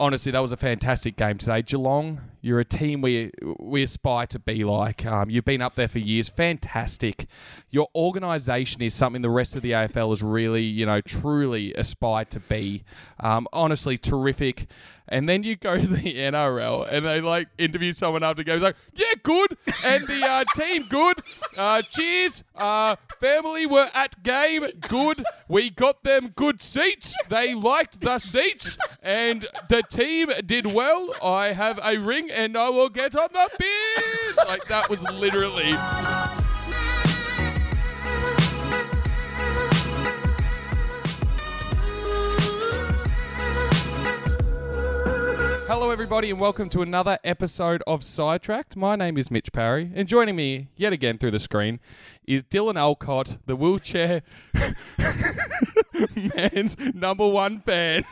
honestly, that was a fantastic game today. Geelong, you're a team we we aspire to be like. Um, you've been up there for years. Fantastic. Your organisation is something the rest of the AFL has really, you know, truly aspired to be. Um, honestly, terrific. And then you go to the NRL and they like interview someone after the game. It's like, yeah, good. And the uh, team, good. Uh, cheers. Uh, family were at game, good. We got them good seats. They liked the seats. And the team did well. I have a ring and I will get on the beers. Like, that was literally. Hello, everybody, and welcome to another episode of Sidetracked. My name is Mitch Parry, and joining me yet again through the screen is Dylan Alcott, the wheelchair man's number one fan,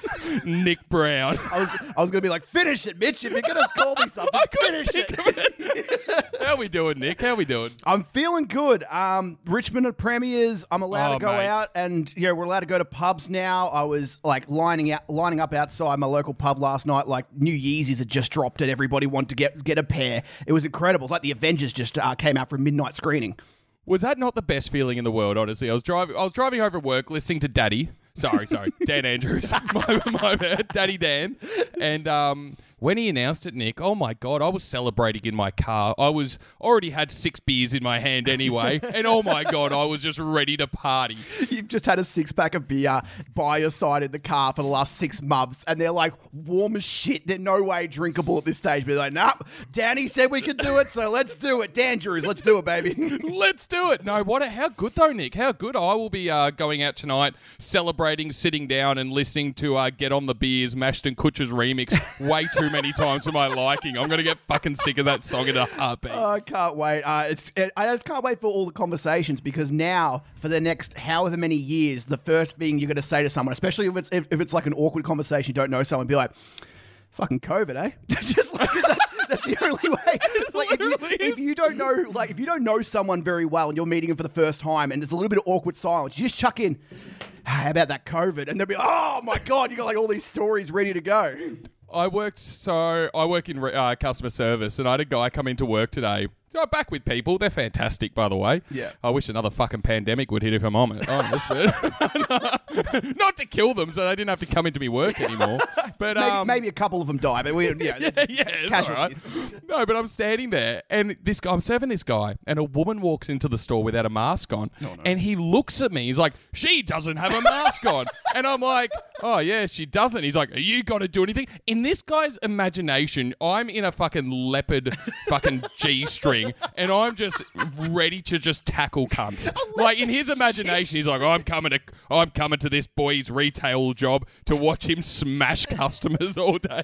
Nick Brown. I was, I was going to be like, finish it, Mitch. If you're going to call me something, finish it. How we doing, Nick? How we doing? I'm feeling good. Um, Richmond are premiers. I'm allowed Oh, to go mate. out, and yeah, we're allowed to go to pubs now. I was like lining out, lining up outside my local pub last night. Like New Year's had just dropped, and everybody wanted to get get a pair. It was incredible. It's like the Avengers just uh, came out for a midnight screening. Was that not the best feeling in the world? Honestly, I was driving. I was driving over work, listening to Daddy. Sorry, sorry, Dan Andrews, my, my bad, Daddy Dan. And um, when he announced it, Nick, oh my god, I was celebrating in my car. I was already had six beers in my hand anyway, and oh my god, I was just ready to party. You've just had a six pack of beer by your side in the car for the last six months, and they're like warm as shit. They're no way drinkable at this stage. But they're like, nah, Danny said we could do it, so let's do it. Dan Drews, let's do it, baby. Let's do it. No, what? A, how good though, Nick? How good? I will be uh, going out tonight, celebrating, sitting down, and listening to uh, "Get on the Beers" Mashd N Kutcher's remix way too many times for my liking. I'm gonna get fucking sick of that song in a heartbeat. I can't wait. Uh, it's it, I just can't wait for all the conversations because now for the next however many years, the first thing you're going to say to someone, especially if it's if, if it's like an awkward conversation, you don't know someone, be like, "Fucking COVID, eh?" just like that's, that's the only way. Like if you, if you don't know, like if you don't know someone very well and you're meeting them for the first time, and there's a little bit of awkward silence, you just chuck in. How about that COVID? And they'll be, oh my God, you got like all these stories ready to go. I worked so I work in uh, customer service, and I had a guy come into work today. So back with people, they're fantastic, by the way. Yeah. I wish another fucking pandemic would hit if I'm on it. But not to kill them, so they didn't have to come into me work anymore. But Maybe, um, maybe a couple of them die, but we, yeah, yeah, yeah, all right. casualties. No, but I'm standing there, and this guy, I'm serving this guy, and a woman walks into the store without a mask on, and he looks at me. He's like, "She doesn't have a mask on," and I'm like, "Oh yeah, she doesn't." He's like, "Are you gonna do anything?" In this guy's imagination, I'm in a fucking leopard, fucking g string, and I'm just ready to just tackle cunts. Like in his imagination, he's like, "I'm coming to, I'm coming to this boy's retail job to watch him smash customers all day."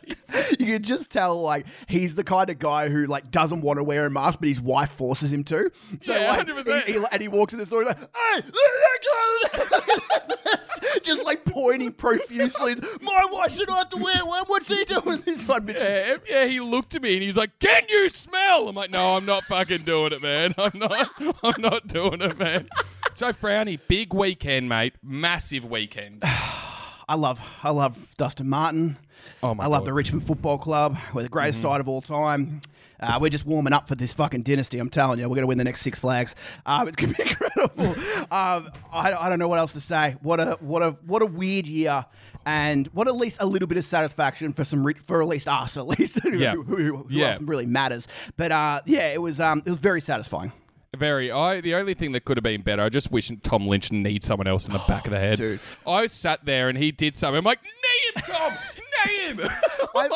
you can just tell like he's the kind of guy who like doesn't want to wear a mask, but his wife forces him to. So Yeah, like, 100%. he- he- and he walks in the store he's like, hey, look at that!" just like pointing profusely. My wife should not have to wear one. What's he doing? With this one, bitch. Yeah, yeah, he looked at me and he's like, "Can you smell?" I'm like, "No, I'm not fucking doing it, man. I'm not. I'm not doing it, man." So Frowny, big weekend, mate. Massive weekend. I love, I love Dustin Martin. Oh my I love God. the Richmond Football Club. We're the greatest mm-hmm. side of all time. Uh, we're just warming up for this fucking dynasty. I'm telling you, we're going to win the next Six Flags. Um, it's to be incredible. um, I, I don't know what else to say. What a what a what a weird year, and what at least a little bit of satisfaction for some re- for at least us, at least who, Yeah. who, who, who Yeah. else really matters. But uh, yeah, it was um, it was very satisfying. Very. I the only thing that could have been better. I just wish Tom Lynch needs someone else in the back of the head. Dude. I sat there and he did something. I'm like, "Knee him, Tom. Knee him." I'm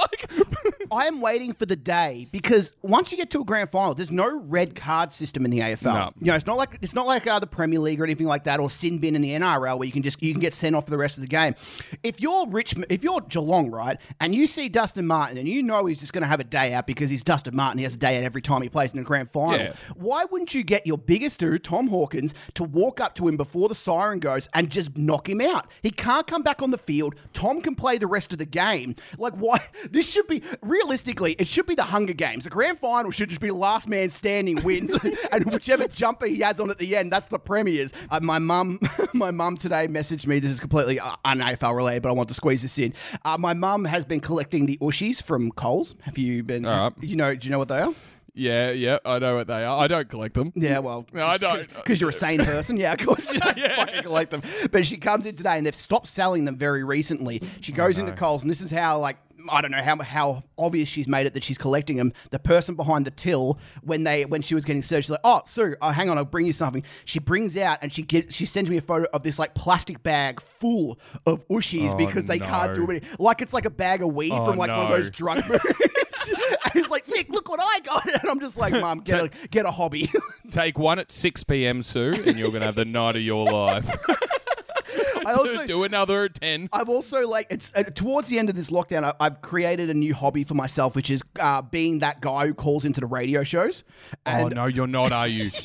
I am waiting for the day because once you get to a grand final, there's no red card system in the AFL. No. You know, it's not like it's not like uh, the Premier League or anything like that, or sin bin in the NRL where you can just you can get sent off for the rest of the game. If you're Richmond, if you're Geelong, right, and you see Dustin Martin and you know he's just going to have a day out because he's Dustin Martin, he has a day out every time he plays in a grand final. Yeah. Why wouldn't you get your biggest dude, Tom Hawkins, to walk up to him before the siren goes and just knock him out? He can't come back on the field. Tom can play the rest of the game. Game. Like, why? This should be realistically, it should be the Hunger Games. The grand final should just be last man standing wins, and whichever jumper he has on at the end, that's the premiers. Uh, my mum, my mum today messaged me. This is completely uh, un AFL related, but I want to squeeze this in. Uh, my mum has been collecting the ushies from Coles. Have you been? Right. You know? Do you know what they are? Yeah, yeah, I know what they are. I don't collect them. Yeah, well, No, I don't. because you're a sane person. Yeah, of course you don't fucking collect them. But she comes in today, and they've stopped selling them very recently. She oh, goes into Coles, and this is how like. I don't know how how obvious she's made it that she's collecting them. The person behind the till, when they when she was getting served, she's like, "Oh, Sue, oh, hang on, I'll bring you something." She brings out and she get she sends me a photo of this like plastic bag full of ushies Oh, because they can't do no. it. Like it's like a bag of weed Oh, from like one of no. those movies. like, "Nick, look what I got!" And I'm just like, "Mom, get a get a hobby." Take one at 6 p.m., Sue, and you're going to have the night of your life. I also do another 10. I've also like it's uh, towards the end of this lockdown. I, I've created a new hobby for myself, which is uh, being that guy who calls into the radio shows. oh, no, you're not, are you?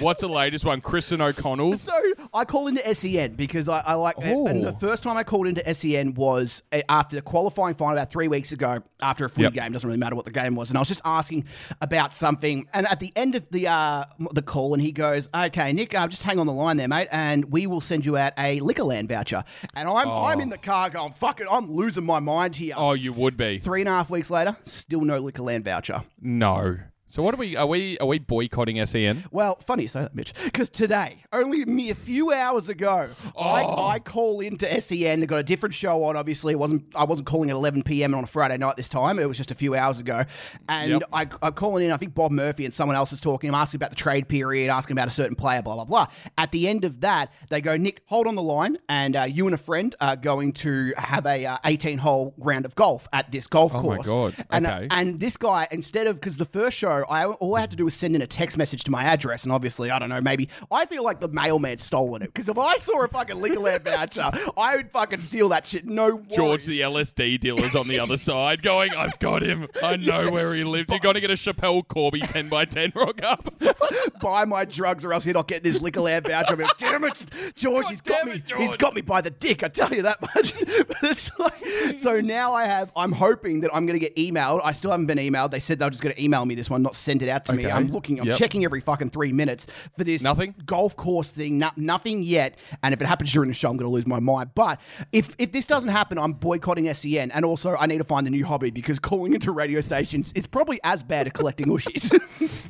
What's the latest one? Chris and O'Connell's? so I call into SEN because I, I like. And the Oh. first time I called into SEN was uh, after the qualifying final about three weeks ago. After a footy Yep. game, doesn't really matter what the game was. And I was just asking about something. And at the end of the uh, the call, and he goes, "Okay, Nick, uh, just hang on the line there, mate, and we will send you out a Voucher." And I'm I'm in the oh. car going, fuck it, I'm losing my mind here." Oh, you would be. Three and a half weeks later, still no Liquorland voucher. No. So what are we? Are we? Are we boycotting SEN? Well, funny you say that, Mitch, because today, only me a few hours ago, I, I call into SEN. They got a different show on. Obviously, it wasn't I wasn't calling at 11 p.m. on a Friday night this time. It was just a few hours ago, and Yep. I, I'm calling in. I think Bob Murphy and someone else is talking. I'm asking about the trade period, asking about a certain player, blah blah blah. At the end of that, they go, Nick, hold on the line, and uh, you and a friend are going to have a uh, 18 hole round of golf at this golf course. Oh my. God, And, uh, okay. and this guy, instead of because the first show, I all I had to do was send in a text message to my address, and obviously, I don't know, maybe I feel like the mailman stolen it because if I saw a fucking Liquorland voucher, I would fucking steal that shit. No worries. George, the LSD dealer's on the other side, going, "I've got him. I know where he lives. You're going to get a Schapelle Corby 10 by 10 rock up." buy my drugs or else you're not getting this Liquorland voucher. I'm like, damn it, George, he's got me. it, George. He's got me by the dick. I tell you that much. but it's like, so now I have. I'm hoping that I'm going to get emailed. I still haven't been emailed. They said they were just going to email me this one, not send it out to me. I'm looking. I'm Yep. checking every fucking three minutes for this Nothing? golf course thing. No, nothing yet. And if it happens during the show, I'm going to lose my mind. But if if this doesn't happen, I'm boycotting SEN. And also, I need to find a new hobby because calling into radio stations is probably as bad as collecting ushies.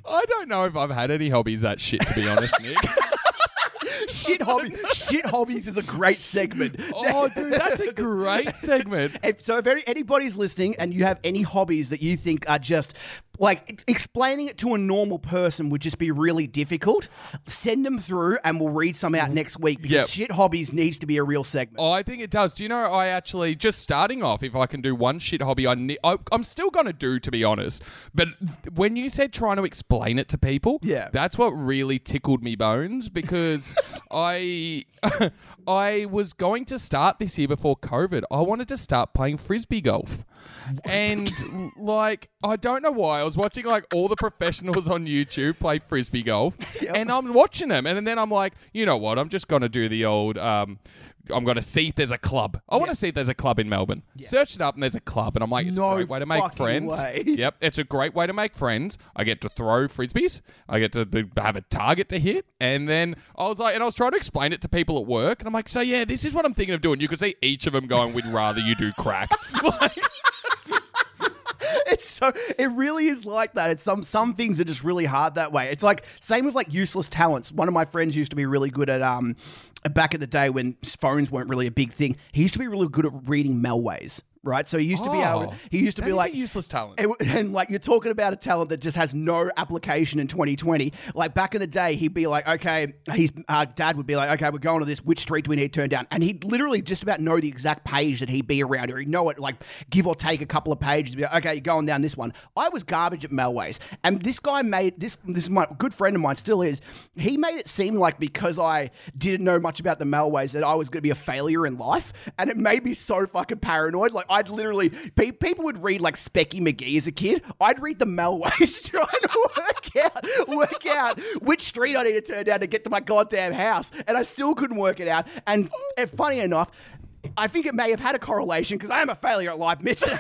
I don't know if I've had any hobbies that shit, to be honest, Nick. shit hobby shit hobbies is a great segment oh, dude, that's a great segment. if, so if anybody's listening and you have any hobbies that you think are just like explaining it to a normal person would just be really difficult send them through and we'll read some out next week because Yep. shit hobbies needs to be a real segment I think it does. Do you know? I actually just starting off. If I can do one shit hobby, I, ne- I I'm still gonna do, to be honest. But when you said trying to explain it to people, Yeah. that's what really tickled me bones because I I was going to start this year before COVID. I wanted to start playing frisbee golf, and like I don't know why I was watching like all the professionals on YouTube play frisbee golf, and I'm watching them, and then I'm like, you know what? I'm just gonna do the old. Um, I'm going to see if there's a club. I want to see if there's a club in Melbourne. Search it up and there's a club, and I'm like, it's No a great way to make friends. way. Yep, it's a great way to make friends. I get to throw frisbees. I get to have a target to hit, and then I was like, and I was trying to explain it to people at work, and I'm like, so yeah, this is what I'm thinking of doing. You could see each of them going, "We'd rather you do crack." like, it's so it really is like that. It's some some things are just really hard that way. It's like same with like useless talents. One of my friends used to be really good at um back in the day when phones weren't really a big thing he used to be really good at reading melways right so he used to be able Oh, he used to be like a useless talent. And, and, like you're talking about a talent that just has no application in 2020. Like back in the day, he'd be like, okay, his uh, dad would be like, okay, we're going to this. Which street do we need to turn down? And he'd literally just about know the exact page that he'd be around, or he'd know it like give or take a couple of pages. Be like, okay, you're going down this one. I was garbage at Melways, and this guy made this. This is my good friend of mine, still is. He made it seem like because I didn't know much about the Melways that I was going to be a failure in life, and it made me so fucking paranoid. Like I'd literally pe- people would read like Specky Magee as a kid. I'd read the Melways trying to work out work out which street I need to turn down to get to my goddamn house, and I still couldn't work it out. And, and funny enough. I think it may have had a correlation because I am a failure at life, Mitch, and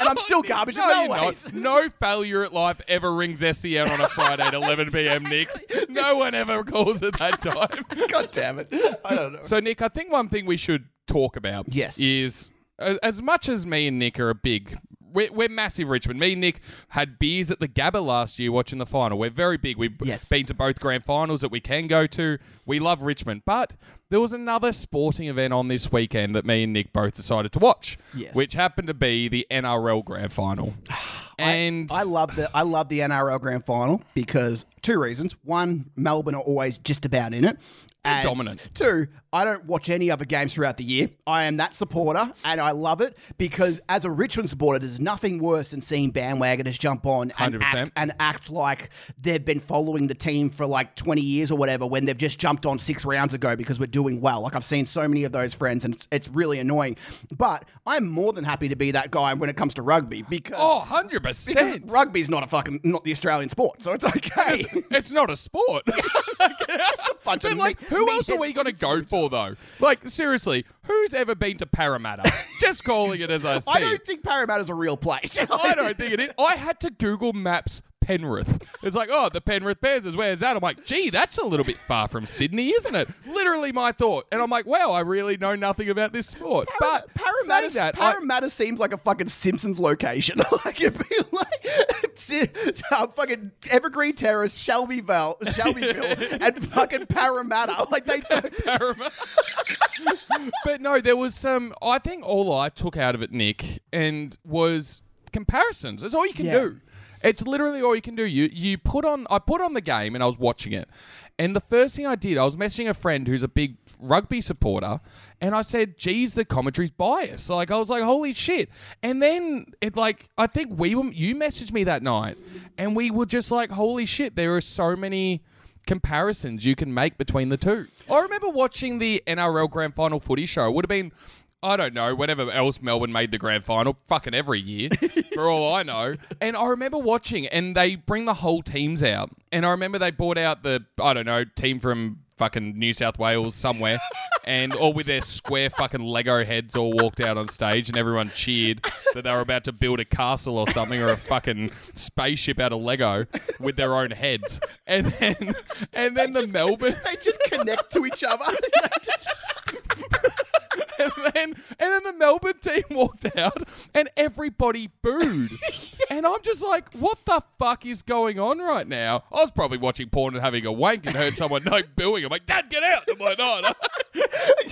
I'm still garbage no, no you're not. No failure at life ever rings SEN on a Friday at 11 p.m. Nick. No one ever calls at that time. God damn it! I don't know. So, Nick, I think one thing we should talk about Yes. is as much as me and Nick are a big. We're, we're massive Richmond. Me and Nick had beers at the Gabba last year watching the final. We're very big. We've Yes. been to both grand finals that we can go to. We love Richmond. But there was another sporting event on this weekend that me and Nick both decided to watch, Yes. which happened to be the NRL grand final. and I love the I love the NRL Grand Final because two reasons. One, Melbourne are always just about in it. And dominant. Two, I don't watch any other games throughout the year. I am that supporter, and I love it because as a Richmond supporter, there's nothing worse than seeing bandwagoners jump on and 100%. act, and act like they've been following the team for like 20 years or whatever when they've just jumped on six rounds ago because we're doing well. Like I've seen so many of those friends, and it's, it's really annoying. But I'm more than happy to be that guy when it comes to rugby because oh, 100%. because rugby's not a fucking not the Australian sport, so it's okay. it's not a sport. bunch of like, who else are we going to go for though? Like, seriously, who's ever been to Parramatta? Just calling it as I see I don't think Parramatta's a real place. I don't think it is. I had to Google Maps Penrith. It's like, oh, the Penrith Panthers. Where's that? I'm like, gee, that's a little bit far from Sydney, isn't it? Literally my thought. And I'm like, wow, I really know nothing about this sport. but Parramatta, that, I- Parramatta seems like a fucking Simpsons location. like it'd be like uh, fucking Evergreen Terrace, Shelbyville, Shelbyville, and fucking Parramatta. Like they. Parramatta. but no, there was some. I think all I took out of it, Nick, and was comparisons. That's all you can Yeah. do. It's literally all you can do. You you put on. I put on the game and I was watching it, and the first thing I did, I was messaging a friend who's a big rugby supporter, and I said, "Geez, the commentary's biased." Like I was like, "Holy shit!" And then it like I think we were. You messaged me that night, and we were just like, "Holy shit!" There are so many comparisons you can make between the two. I remember watching the NRL Grand Final footy show. It would have been, I don't know, whenever else Melbourne made the Grand Final, fucking every year, for all I know. And I remember watching, and they bring the whole teams out. And I remember they brought out the, I don't know, team from fucking New South Wales somewhere. And all with their square fucking Lego heads all walked out on stage and everyone cheered that they were about to build a castle or something or a fucking spaceship out of Lego with their own heads. And then and then the Melbourne They just connect to each other. and then and then the Melbourne team walked out and everybody booed. And I'm just like, what the fuck is going on right now? I was probably watching porn and having a wank and heard someone no booing. I'm like, Dad, get out! I'm like, oh, no, no.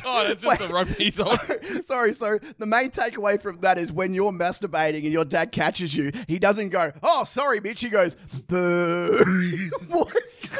oh, that's just the rugby song. Sorry, so the main takeaway from that is when you're masturbating and your dad catches you, he doesn't go, "Oh, sorry, bitch." He goes, "Boo." what, is,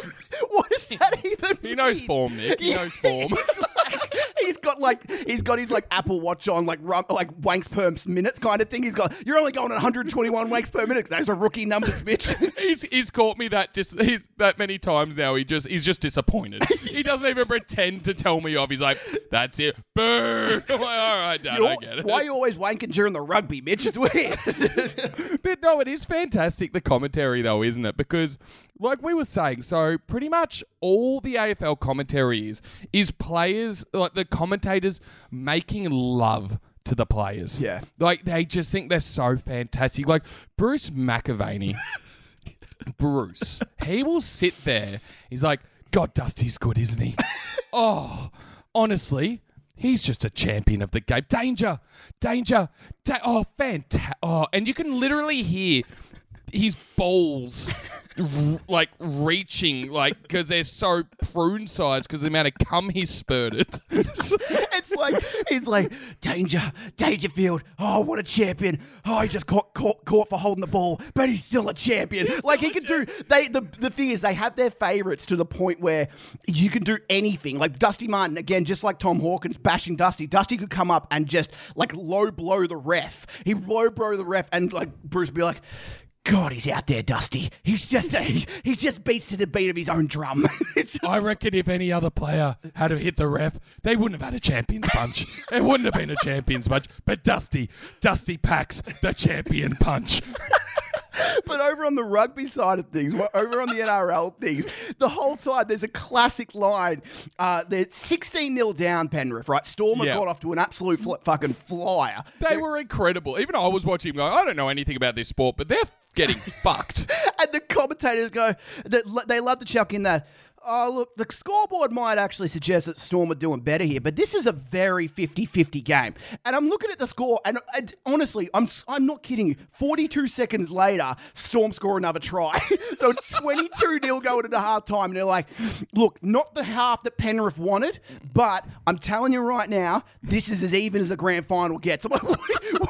what does that even? He knows mean? form, Nick. He Yeah, knows form. Like, he's got like he's got his like Apple Watch on, like rum, like wanks per minute kind of thing. He's got you're only going at 121 wanks per minute. Those are rookie numbers, bitch. He's, he's caught me that dis- he's that many times now. He just he's just disappointed. he doesn't even pretend to tell me off. He's like, "That's it, boo." Like, all right, Dad, I get it. why are you always wanking during the rugby, Mitch? It's weird. But no, it is fantastic the commentary though, isn't it? Because like we were saying, so pretty much all the AFL commentary is is players like the commentators making love to the players. Yeah. Like they just think they're so fantastic. Like Bruce McAvaney. Bruce, he will sit there. He's like, God, Dusty's good, isn't he? oh, honestly, he's just a champion of the game. Danger, danger, da- oh, fantastic. Oh, and you can literally hear his balls r- like reaching, like, because they're so prune sized because the amount of cum he spurted. it's like he's like danger, Dangerfield. Oh, what a champion! Oh, he just caught caught, caught for holding the ball, but he's still a champion. like he can do. They the the thing is they have their favorites to the point where you can do anything. Like Dusty Martin again, just like Tom Hawkins bashing Dusty. Dusty could come up and just like low blow the ref. He low blow the ref, and like Bruce would be like. God, he's out there, Dusty. He's just he, he just beats to the beat of his own drum. just, I reckon if any other player had hit the ref, they wouldn't have had a champions punch. it wouldn't have been a champions punch. But Dusty, Dusty packs the champion punch. But over on the rugby side of things, over on the NRL things, the whole time there's a classic line. Uh, they're 16 0 down, Penrith, right? Storm Yeah. got off to an absolute fl- fucking flyer. They were incredible. Even I was watching going, I don't know anything about this sport, but they're getting fucked. and the commentators go, that they love to chuck in that. Oh, look, the scoreboard might actually suggest that Storm are doing better here, but this is a very 50 50 game. And I'm looking at the score, and, and honestly, I'm, I'm not kidding you. 42 seconds later, Storm score another try. so it's 22 0 going into half time. And they're like, look, not the half that Penrith wanted, but I'm telling you right now, this is as even as the grand final gets. I'm like,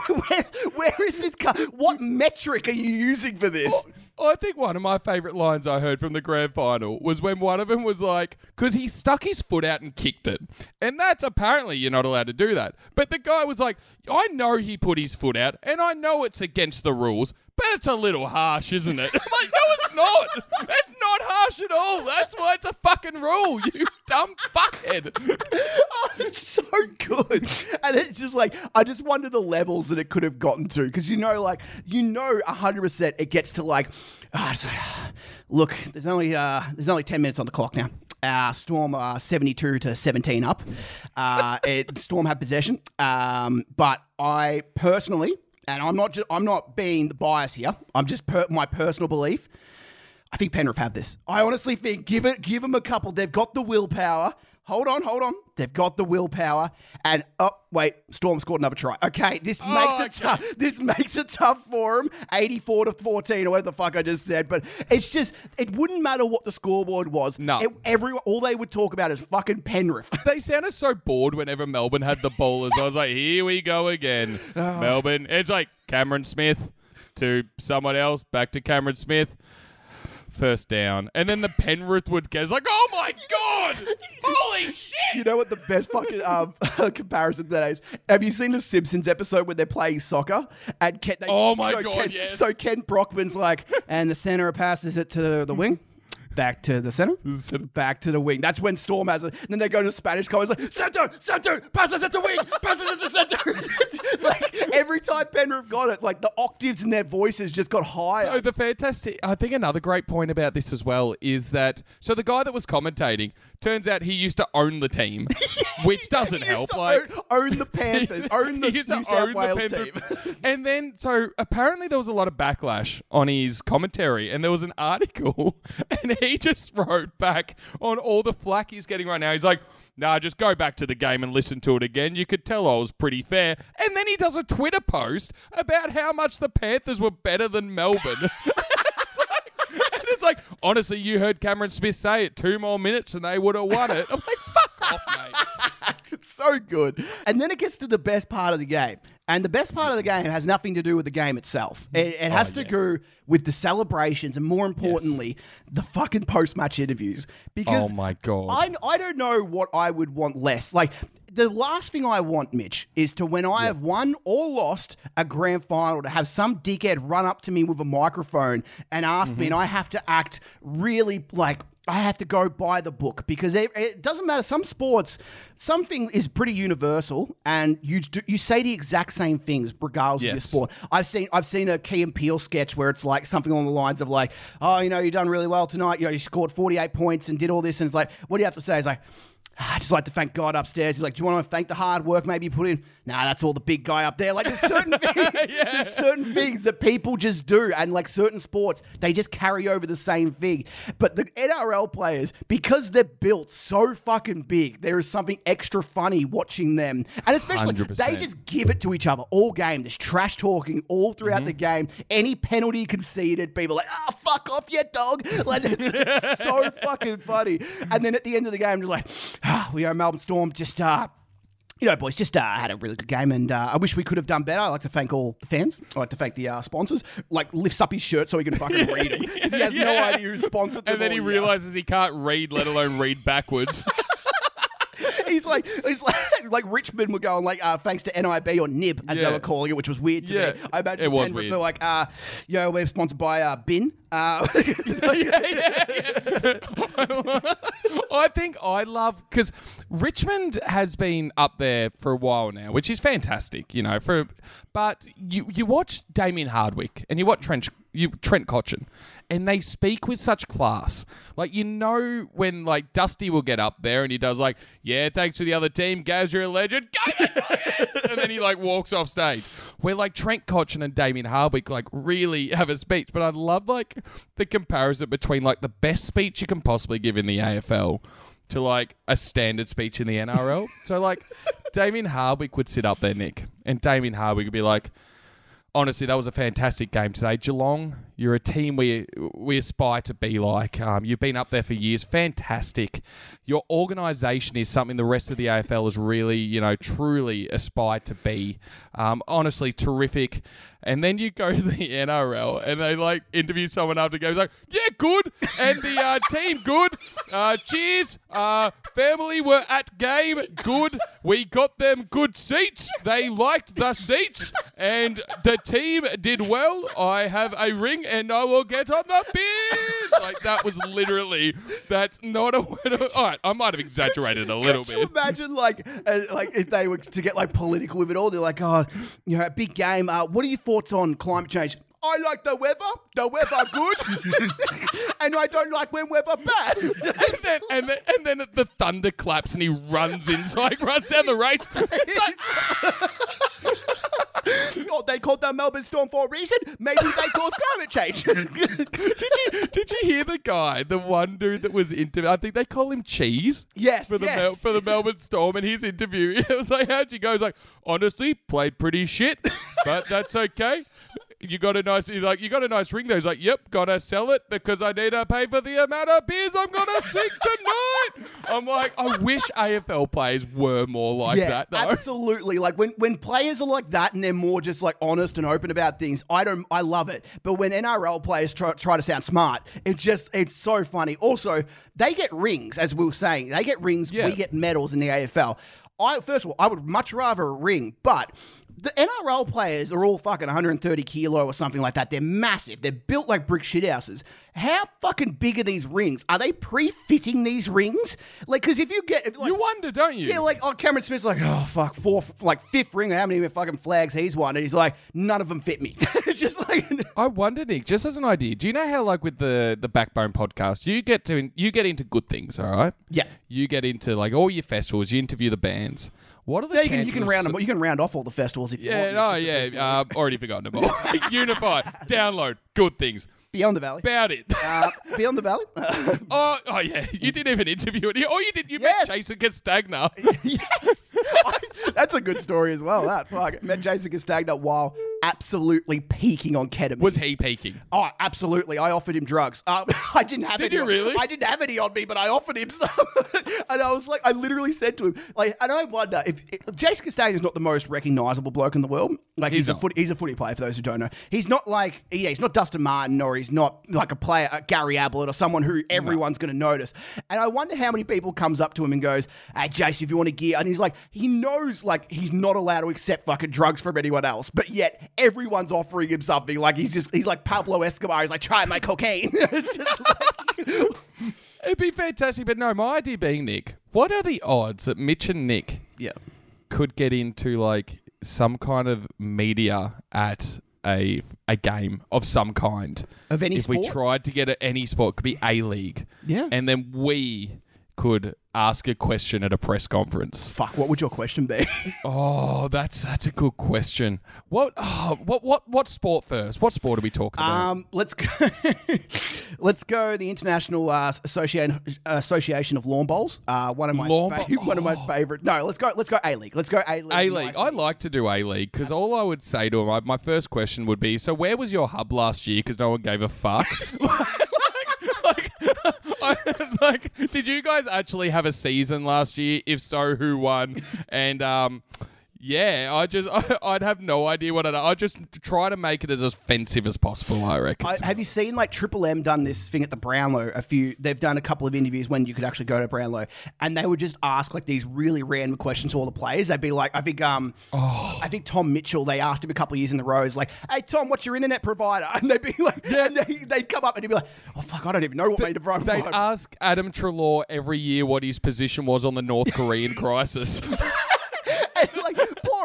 where, where is this? What metric are you using for this? I think one of my favourite lines I heard from the grand final was when one of them was like, because he stuck his foot out and kicked it. And that's apparently you're not allowed to do that. But the guy was like, I know he put his foot out and I know it's against the rules, but it's a little harsh, isn't it? I'm like, no, it's not. It's not harsh at all. That's why it's a fucking rule, you dumb fuckhead. it's so good. And it's just like, I just wonder the levels that it could have gotten to. Because you know, like, you know, 100% it gets to like, ah, it's like, look, there's only, uh, there's only 10 minutes on the clock now. Uh, Storm are 72 to 17 up. Uh, it, Storm had possession. Um, but I personally, and I'm not, ju- I'm not being biased here. I'm just per- my personal belief. I think Penrith have this. I honestly think give it, give them a couple. They've got the willpower. Hold on, hold on. They've got the willpower. And oh wait, Storm scored another try. Okay, this oh, makes it okay. tough. This makes it tough for them. Eighty-four to fourteen, or whatever the fuck I just said. But it's just, it wouldn't matter what the scoreboard was. No. It- everyone, all they would talk about is fucking Penrith. They sounded so bored whenever Melbourne had the ball as. I was like, here we go again. Melbourne. It's like Cameron Smith to someone else, back to Cameron Smith. First down. And then the Penrith would get. Like, oh my God! Holy shit! You know what the best fucking um, comparison to that is? Have you seen the Simpsons episode where they're playing soccer and Ken? They, Oh my so God, Ken, yes. So Kent Brockman's like, and the center passes it to the wing, back to the center, back to the wing. That's when Storm has it. And then they go to Spanish comments like, center, center, passes it to the wing, passes it to the center. like every time Penrith got it, like the octaves in their voices just got higher. So the fantastic, I think another great point about this as well is that so the guy that was commentating turns out he used to own the team, which doesn't He used help. to Like own, own the Panthers, own the He New to South own Wales team. and then, so apparently there was a lot of backlash on his commentary, and there was an article, and he just wrote back on all the flack he's getting right now. He's like, Nah, just go back to the game and listen to it again. You could tell I was pretty fair. And then he does a Twitter post about how much the Panthers were better than Melbourne. It's like- and it's like, honestly, you heard Cameron Smith say it two more minutes and they would have won it. I'm like, fuck off, mate. it's so good. And then it gets to the best part of the game. And the best part of the mm-hmm. game has nothing to do with the game itself. Mm-hmm. It, it has oh, to Oh, yes. do with the celebrations and, more importantly, the fucking post match interviews. Because Oh, my God. I, I don't know what I would want less. Like, the last thing I want, Mitch, is to when I have won or lost a grand final, to have some dickhead run up to me with a microphone and ask me, mm-hmm. and I have to act really like I have to go by the book because it, it doesn't matter. Some sports, something is pretty universal, and you do, you say the exact same things regardless of your sport. I've seen I've seen a Key and Peele sketch where it's like something along the lines of like, oh, you know, you done really well tonight. You know, you scored forty eight points and did all this, and it's like, what do you have to say? It's like. "Ah, I just like to thank God upstairs. He's like, "Do you want to thank the hard work maybe you put in?" Nah, that's all the big guy up there. Like, there's certain things, there's certain things that people just do, and like certain sports, they just carry over the same thing. But the NRL players, because they're built so fucking big, there is something extra funny watching them, and especially they 100%. just give it to each other all game. There's trash talking all throughout Mm-hmm. the game. Any penalty conceded, people are like, "Ah, fuck off, you dog!" Like it's, so fucking funny. And then at the end of the game, just like, "We are Melbourne Storm." Just uh, you know, boys, just uh, had a really good game, and uh, I wish we could have done better. I'd like to thank all the fans. I'd like to thank the uh, sponsors. Like, lifts up his shirt so he can fucking read it because he has no idea who sponsored. And then he year. realizes he can't read, let alone read backwards. he's like, he's like, like Richmond were going like, uh, thanks to NIB or NIB as Yeah. they were calling it, which was weird to Yeah, me. I imagine it was Penrith weird. were like, uh, yo, we're sponsored by uh, Bin. Uh. I think I love because Richmond has been up there for a while now, which is fantastic, you know. For but you you watch Damien Hardwick and you watch Trent you Trent Cotchin, and they speak with such class. Like you know when like Dusty will get up there and he does like, yeah, thanks to the other team, Gaz, you're a legend, go and then he like walks off stage. Where like Trent Cotchin and Damien Hardwick like really have a speech, but I love like the comparison between like the best speech you can possibly give in the AFL to like a standard speech in the NRL. so like Damien Hardwick would sit up there, Nick, and Damien Hardwick would be like, honestly, that was a fantastic game today. Geelong, you're a team we we aspire to be like. Um, you've been up there for years. Fantastic. Your organisation is something the rest of the AFL has really, you know, truly aspired to be. Um, honestly, terrific. And then you go to the NRL and they like interview someone after games like, yeah, good. And the uh, team, good. Uh, cheers. Uh, family were at game, good. We got them good seats. They liked the seats. And the team did well. I have a ring and I will get on the beers. Like that was literally, that's not a word of, all right, I might have exaggerated a little Could you bit. imagine like uh, like if they were to get like political with it all? They're like, oh, you know, big game. Uh, what are your thoughts on climate change? I like the weather. The weather good, and I don't like when weather bad. and then and then and then the thunder claps and he runs inside, runs down the race. oh, they called the Melbourne Storm for a reason. Maybe they caused climate change. Did you did you hear the guy, the one dude that was interviewed? I think they call him Cheese. yes, For the yes. Mel- for the Melbourne Storm, and his interview, it was like, "How'd you go?" He's like, "Honestly, played pretty shit, but that's okay." You got a nice. He's like, you got a nice ring. Though. He's like, yep, gotta sell it because I need to pay for the amount of beers I'm gonna sink tonight. I'm like, I wish AFL players were more like yeah, that. Though. absolutely. Like when when players are like that and they're more just like honest and open about things, I don't. I love it. But when NRL players try, try to sound smart, it just it's so funny. Also, they get rings, as we were saying. They get rings. Yeah. We get medals in the AFL. I first of all, I would much rather a ring, but. The NRL players are all fucking 130 kilo or something like that. They're massive. They're built like brick shithouses. How fucking big are these rings? Are they pre-fitting these rings? Like, because if you get, if, like, you wonder, don't you? yeah, like oh, Cameron Smith's like, oh fuck, fourth, like fifth ring. How many fucking flags he's won? And he's like, none of them fit me. it's just like, I wonder, Nick, just as an idea, do you know how, like, with the the Backbone podcast, you get to you get into good things, all right? yeah. You get into like all your festivals. You interview the bands. What are the Yeah, you can, you can round them. You can round off all the festivals if you Yeah, want. no, yeah. Um, already forgotten them all. Unify, download, good things. Beyond the Valley. About it. Uh, Beyond the Valley. oh, oh yeah. You didn't even interview it. Oh, you did. You Yes. met Jason Castagna. yes, that's a good story as well. That fuck met Jason Castagna while absolutely peaking on ketamine. Was he peaking? Oh, absolutely. I offered him drugs. Um, I didn't have Did any. you on- really? I didn't have any on me, but I offered him some. and I was like, I literally said to him, like, and I wonder if, if Jason Castagna is not the most recognizable bloke in the world. Like, he's, He's a foot, he's a footy player for those who don't know. He's not like, yeah, he's not Dustin Martin or he's not like a player, uh, Gary Ablett or someone who everyone's going to notice. And I wonder how many people comes up to him and goes, "Hey, Jason, if you want to gear," and he's like, he knows like he's not allowed to accept fucking drugs from anyone else, but yet everyone's offering him something. Like he's just he's like Pablo Escobar. He's like, try my cocaine. it's just like, It'd be fantastic. But no, my idea being Nick. What are the odds that Mitch and Nick yeah. could get into like some kind of media at a a game of some kind Of any if we tried to get at any sport, could be a league. Yeah. and then we could ask a question at a press conference. Fuck, what would your question be? Oh, that's that's a good question. What oh, what what what sport first? What sport are we talking about? um, let's go. let's go. The International uh, Association Association of Lawn Bowls. Uh, one of my Lawn fa- one of my oh. favorite. No, let's go. Let's go A League. Let's go A League. A League. I like to do A League because all I would say to him, I, my first question would be, "So where was your hub last year?" Because no one gave a fuck. like, did you guys actually have a season last year? If so, who won? And um, Yeah, I just I'd have no idea what I'd. I just try to make it as offensive as possible. I reckon. I, have you seen like Triple M done this thing at the Brownlow? A few they've done a couple of interviews when you could actually go to Brownlow, and they would just ask like these really random questions to all the players. They'd be like, I think um, Oh. I think Tom Mitchell. They asked him a couple of years in the row, is like, Hey Tom, what's your internet provider? And they'd be like, and they, they'd come up and he'd be like, Oh fuck, I don't even know what my provider. They'd ask Adam Treloar every year what his position was on the North Korean crisis.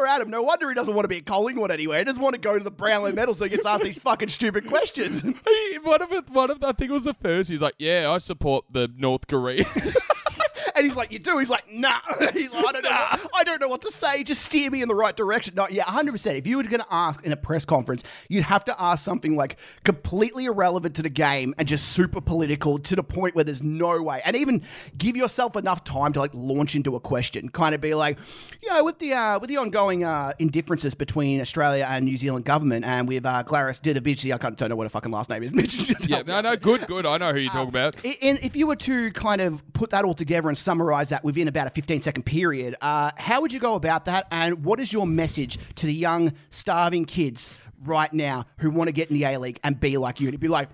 Poor Adam, no wonder he doesn't want to be at Collingwood anyway. He doesn't want to go to the Brownlow medal so he gets asked these fucking stupid questions. He- one of it, one of the, I think it was the first. He's like, "Yeah, I support the North Koreans." And he's like, "You do?" He's like, "Nah." He's like, "I don't know. What, I don't know what to say. Just steer me in the right direction." No, yeah, hundred percent. If you were going to ask in a press conference, you'd have to ask something like completely irrelevant to the game and just super political to the point where there's no way. And even give yourself enough time to like launch into a question. Kind of be like, you know, with the uh, with the ongoing uh, indifferences between Australia and New Zealand government, and with uh, Gladys Didavici, I can't, don't know what her fucking last name is. Mitch, yeah, no, no, good, good. I know who you're talking about. And if you were to kind of put that all together and summarize that within about a 15 second period, uh, how would you go about that? And what is your message to the young, starving kids right now who want to get in the A League and be like you? To be like,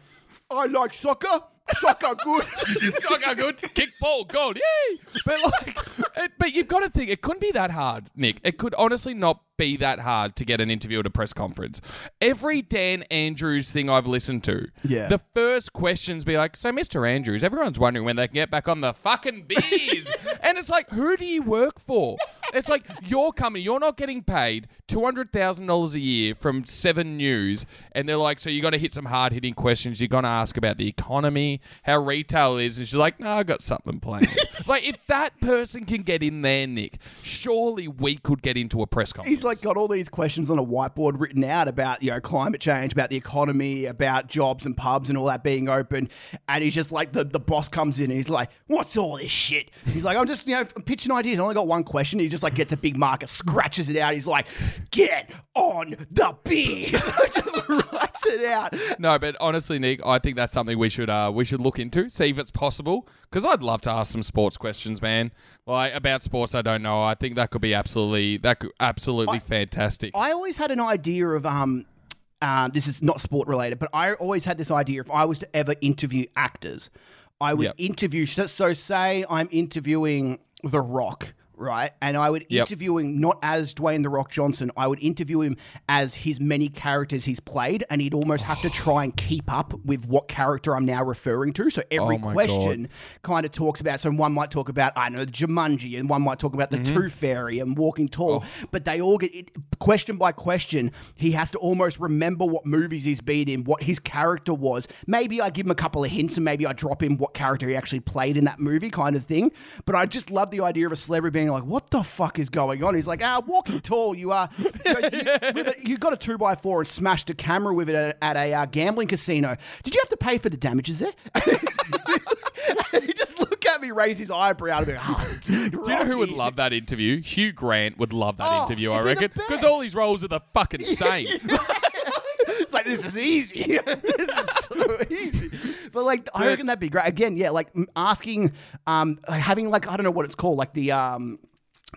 I like soccer. Soccer good. Soccer good, kick ball, goal, yay! But like, it, but you've got to think it couldn't be that hard, Nick. It could honestly not be that hard to get an interview at a press conference. Every Dan Andrews thing I've listened to, Yeah. the first questions be like, "So, Mr. Andrews, everyone's wondering when they can get back on the fucking bees," and it's like, who do you work for? It's like your company, you're not getting paid two hundred thousand dollars a year from Seven News, and they're like, "So you got to hit some hard hitting questions. You're going to ask about the economy, how retail is." And she's like, "No, I got something planned." like, if that person can get in there, Nick, surely we could get into a press conference. Like got all these questions on a whiteboard written out about you know climate change, about the economy, about jobs and pubs and all that being open, and he's just like the, the boss comes in and he's like, "What's all this shit?" He's like, "I'm just you know pitching ideas. I only got one question." He just like gets a big marker, scratches it out. He's like, "Get on the beer," just writes it out. No, but honestly, Nick, I think that's something we should uh, we should look into, see if it's possible. Because I'd love to ask some sports questions, man. Like about sports, I don't know. I think that could be absolutely that could absolutely fantastic. I always had an idea of um. Um, this is not sport related, but I always had this idea if I was to ever interview actors, I would Yep. interview. So say I'm interviewing The Rock, right? And I would Yep. interview him not as Dwayne The Rock Johnson. I would interview him as his many characters he's played, and he'd almost have to try and keep up with what character I'm now referring to. So every Oh question kind of talks about. So one might talk about I don't know Jumanji, and one might talk about the Mm-hmm. Tooth Fairy and Walking Tall. Oh. But they all get it, question by question. He has to almost remember what movies he's been in, what his character was. Maybe I give him a couple of hints, and maybe I drop in what character he actually played in that movie, kind of thing. But I just love the idea of a celebrity being like, "What the fuck is going on?" He's like, "Ah, Walking Tall, you are you, a- you got a two by four and smashed a camera with it at, at a uh, gambling casino. Did you have to pay for the damages there?" he just look at me, raise his eyebrow, and be like, oh, Do you know who would love that interview? Hugh Grant would love that Oh, interview, I reckon. Because all his roles are the fucking same. It's like this is easy. this is so easy. But like, I reckon that'd be great. Again, yeah, like asking, um, having like I don't know what it's called, like the um.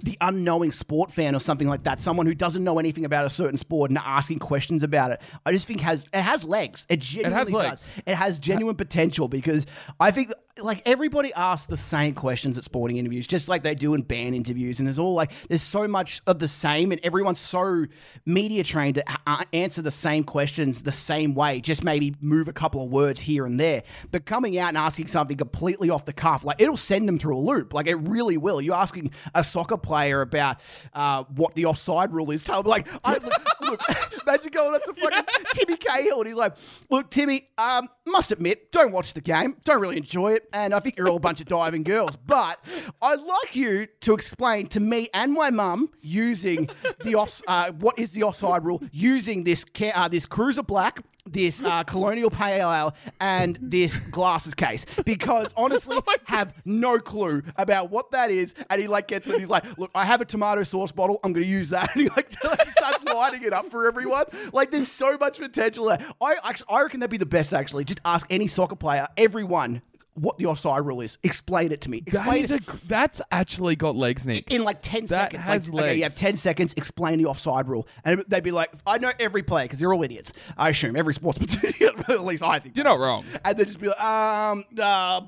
The unknowing sport fan or something like that, someone who doesn't know anything about a certain sport and asking questions about it, I just think has it has legs. It genuinely legs. does. It has genuine potential because I think like everybody asks the same questions at sporting interviews, just like they do in band interviews, and there's all like there's so much of the same, and everyone's so media trained to uh, answer the same questions the same way, just maybe move a couple of words here and there. But coming out and asking something completely off the cuff, like it'll send them through a loop. Like it really will. You're asking a soccer player about uh, what the offside rule is. Tell them like, I, look, imagine going up to fucking Timmy Cahill, and he's like, "Look, Timmy, um, must admit, don't watch the game, don't really enjoy it, and I think you're all a bunch of diving girls. But I'd like you to explain to me and my mum using the off, uh, what is the offside rule, using this ca- uh, this Cruiser Black." This uh, colonial pale ale and this glasses case because honestly have no clue about what that is and he like gets it he's like look I have a tomato sauce bottle I'm gonna use that and he like, like starts lighting it up for everyone like there's so much potential there I actually I reckon that'd be the best actually just ask any soccer player everyone what the offside rule is. Explain it to me. That Explain is it a, that's actually got legs, Nick. in like 10 That seconds. has like, okay, you have 10 seconds, explain the offside rule. And they'd be like, I know every play because they're all idiots. I assume every sportsman's idiot, at least I think. You're not wrong. And they'd just be like, um, uh,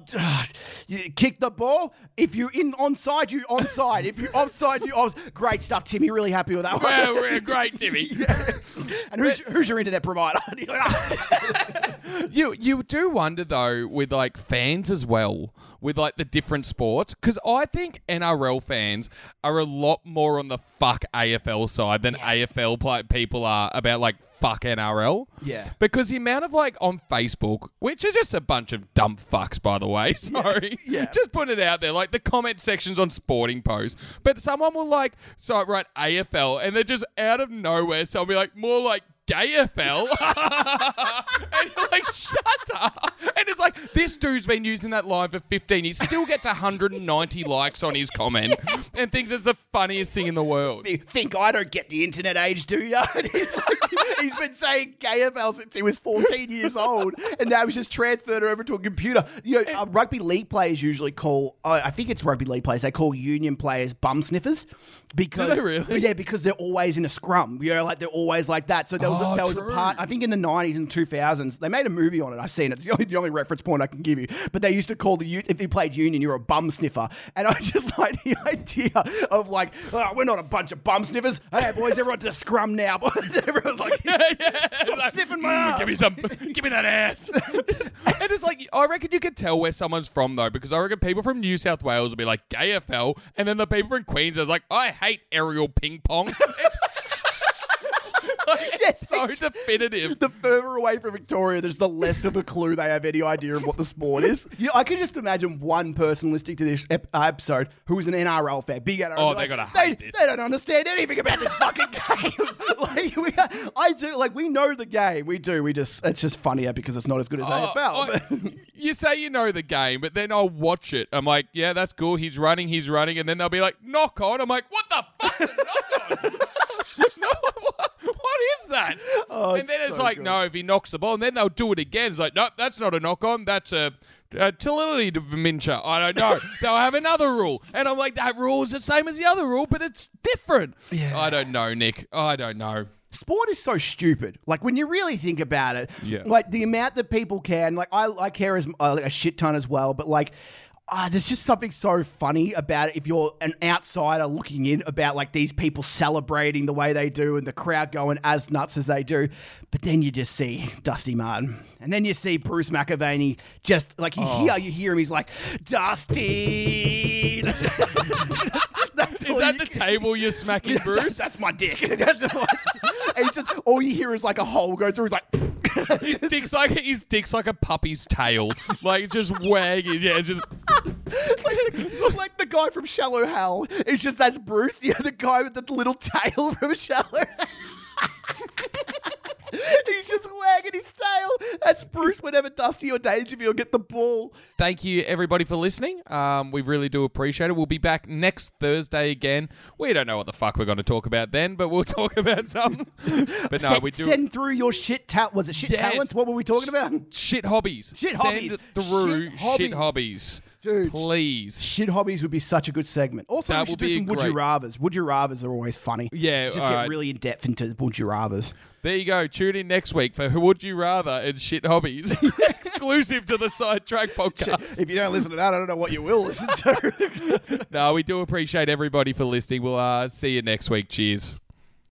you kick the ball. If you're in onside, you onside. if you're offside, you off. Great stuff, Timmy. Really happy with that one. Well, we're great, Timmy. and who's, who's your internet provider? And you're like. You you do wonder though with like fans as well with like the different sports because I think NRL fans are a lot more on the fuck AFL side than AFL play- people are about like fuck NRL. Yeah. Because the amount of like on Facebook, which are just a bunch of dumb fucks by the way, sorry, yeah. just put it out there, like the comment sections on sporting posts, but someone will like so write AFL and they're just out of nowhere, so I'll be like more like. GayFL, and you're like, shut up. And it's like, this dude's been using that line for 15 years, still gets 190 likes on his comment, and thinks it's the funniest thing in the world. You think I don't get the internet age, do you? And he's like, he's been saying KFL since he was 14 years old, and now he's just transferred over to a computer. You know, uh, rugby league players usually call, uh, I think it's rugby league players, they call union players bum sniffers. Because, they really? Yeah, because they're always in a scrum. You know, like they're always like that. So there was, Oh, a, there was a part, I think in the 90s and 2000s, they made a movie on it. I've seen it. It's the only, the only reference point I can give you. But they used to call the, if you played union, you're a bum sniffer. And I just like the idea of like, oh, we're not a bunch of bum sniffers. Hey, boys, everyone to scrum now. Everyone's like, stop Like, sniffing my "Mm, ass. Give me some, give me that ass. and it's like, I reckon you can tell where someone's from though, because I reckon people from New South Wales will be like GayFL, and then the people from Queensland is like, I hate aerial ping pong. It's, it's so definitive. the further away from Victoria, there's the less of a clue they have any idea of what the sport is. Yeah, I can just imagine one person listening to this ep- uh, episode who is an NRL fan, big NRL. Oh, they're like, gonna they, hate this." They don't understand anything about this fucking game. like, we, I do. Like, we know the game. We do. We just. It's just funnier because it's not as good as Oh, AFL. I- you say you know the game, but then I'll watch it. I'm like, yeah, that's cool. He's running, he's running, and then they'll be like, knock on. I'm like, what the fuck? is knock on? no, what, is that? Oh, and then it's so like, good. no, if he knocks the ball, and then they'll do it again. It's like, nope, that's not a knock on. That's a, a dementia. I don't know. they'll have another rule, and I'm like, that rule is the same as the other rule, but it's different. Yeah. I don't know, Nick. I don't know. sport is so stupid. Like when you really think about it, Yeah. like the amount that people can, like I, I care as uh, a shit ton as well, but like. Uh, there's just something so funny about it if you're an outsider looking in about like these people celebrating the way they do and the crowd going as nuts as they do. But then you just see Dusty Martin. And then you see Bruce McAvaney just like you hear you hear him, he's like, Dusty Is that the table you're smacking, Bruce? That's, my dick. That's and it's just all you hear is like a hole go through. He's like, His dick's like his dick's like a puppy's tail, like just wagging. Yeah, it's just like, the, like the guy from Shallow Hal. It's just that's Bruce. Yeah, the guy with the little tail from Shallow. He's just wagging his tail. That's Bruce whenever Dusty or Dangerfield get the ball. thank you everybody for listening. Um, we really do appreciate it. We'll be back next Thursday again. We don't know what the fuck we're going to talk about then, but we'll talk about something. But no, send, we do send through your shit talent. Was it shit Yes. talents? What were we talking about? shit hobbies. Shit Send hobbies. through Shit shit hobbies. Dude. Please. Shit hobbies would be such a good segment. Also, That we should do some would you great. rathers. Would you rathers are always funny. Yeah, just get alright. really in depth into would you rathers. There you go. Tune in next week for Who Would You Rather and Shit Hobbies, exclusive to the Sidetrack podcast. If you don't listen to that, I don't know what you will listen to. No, we do appreciate everybody for listening. We'll uh, see you next week. Cheers.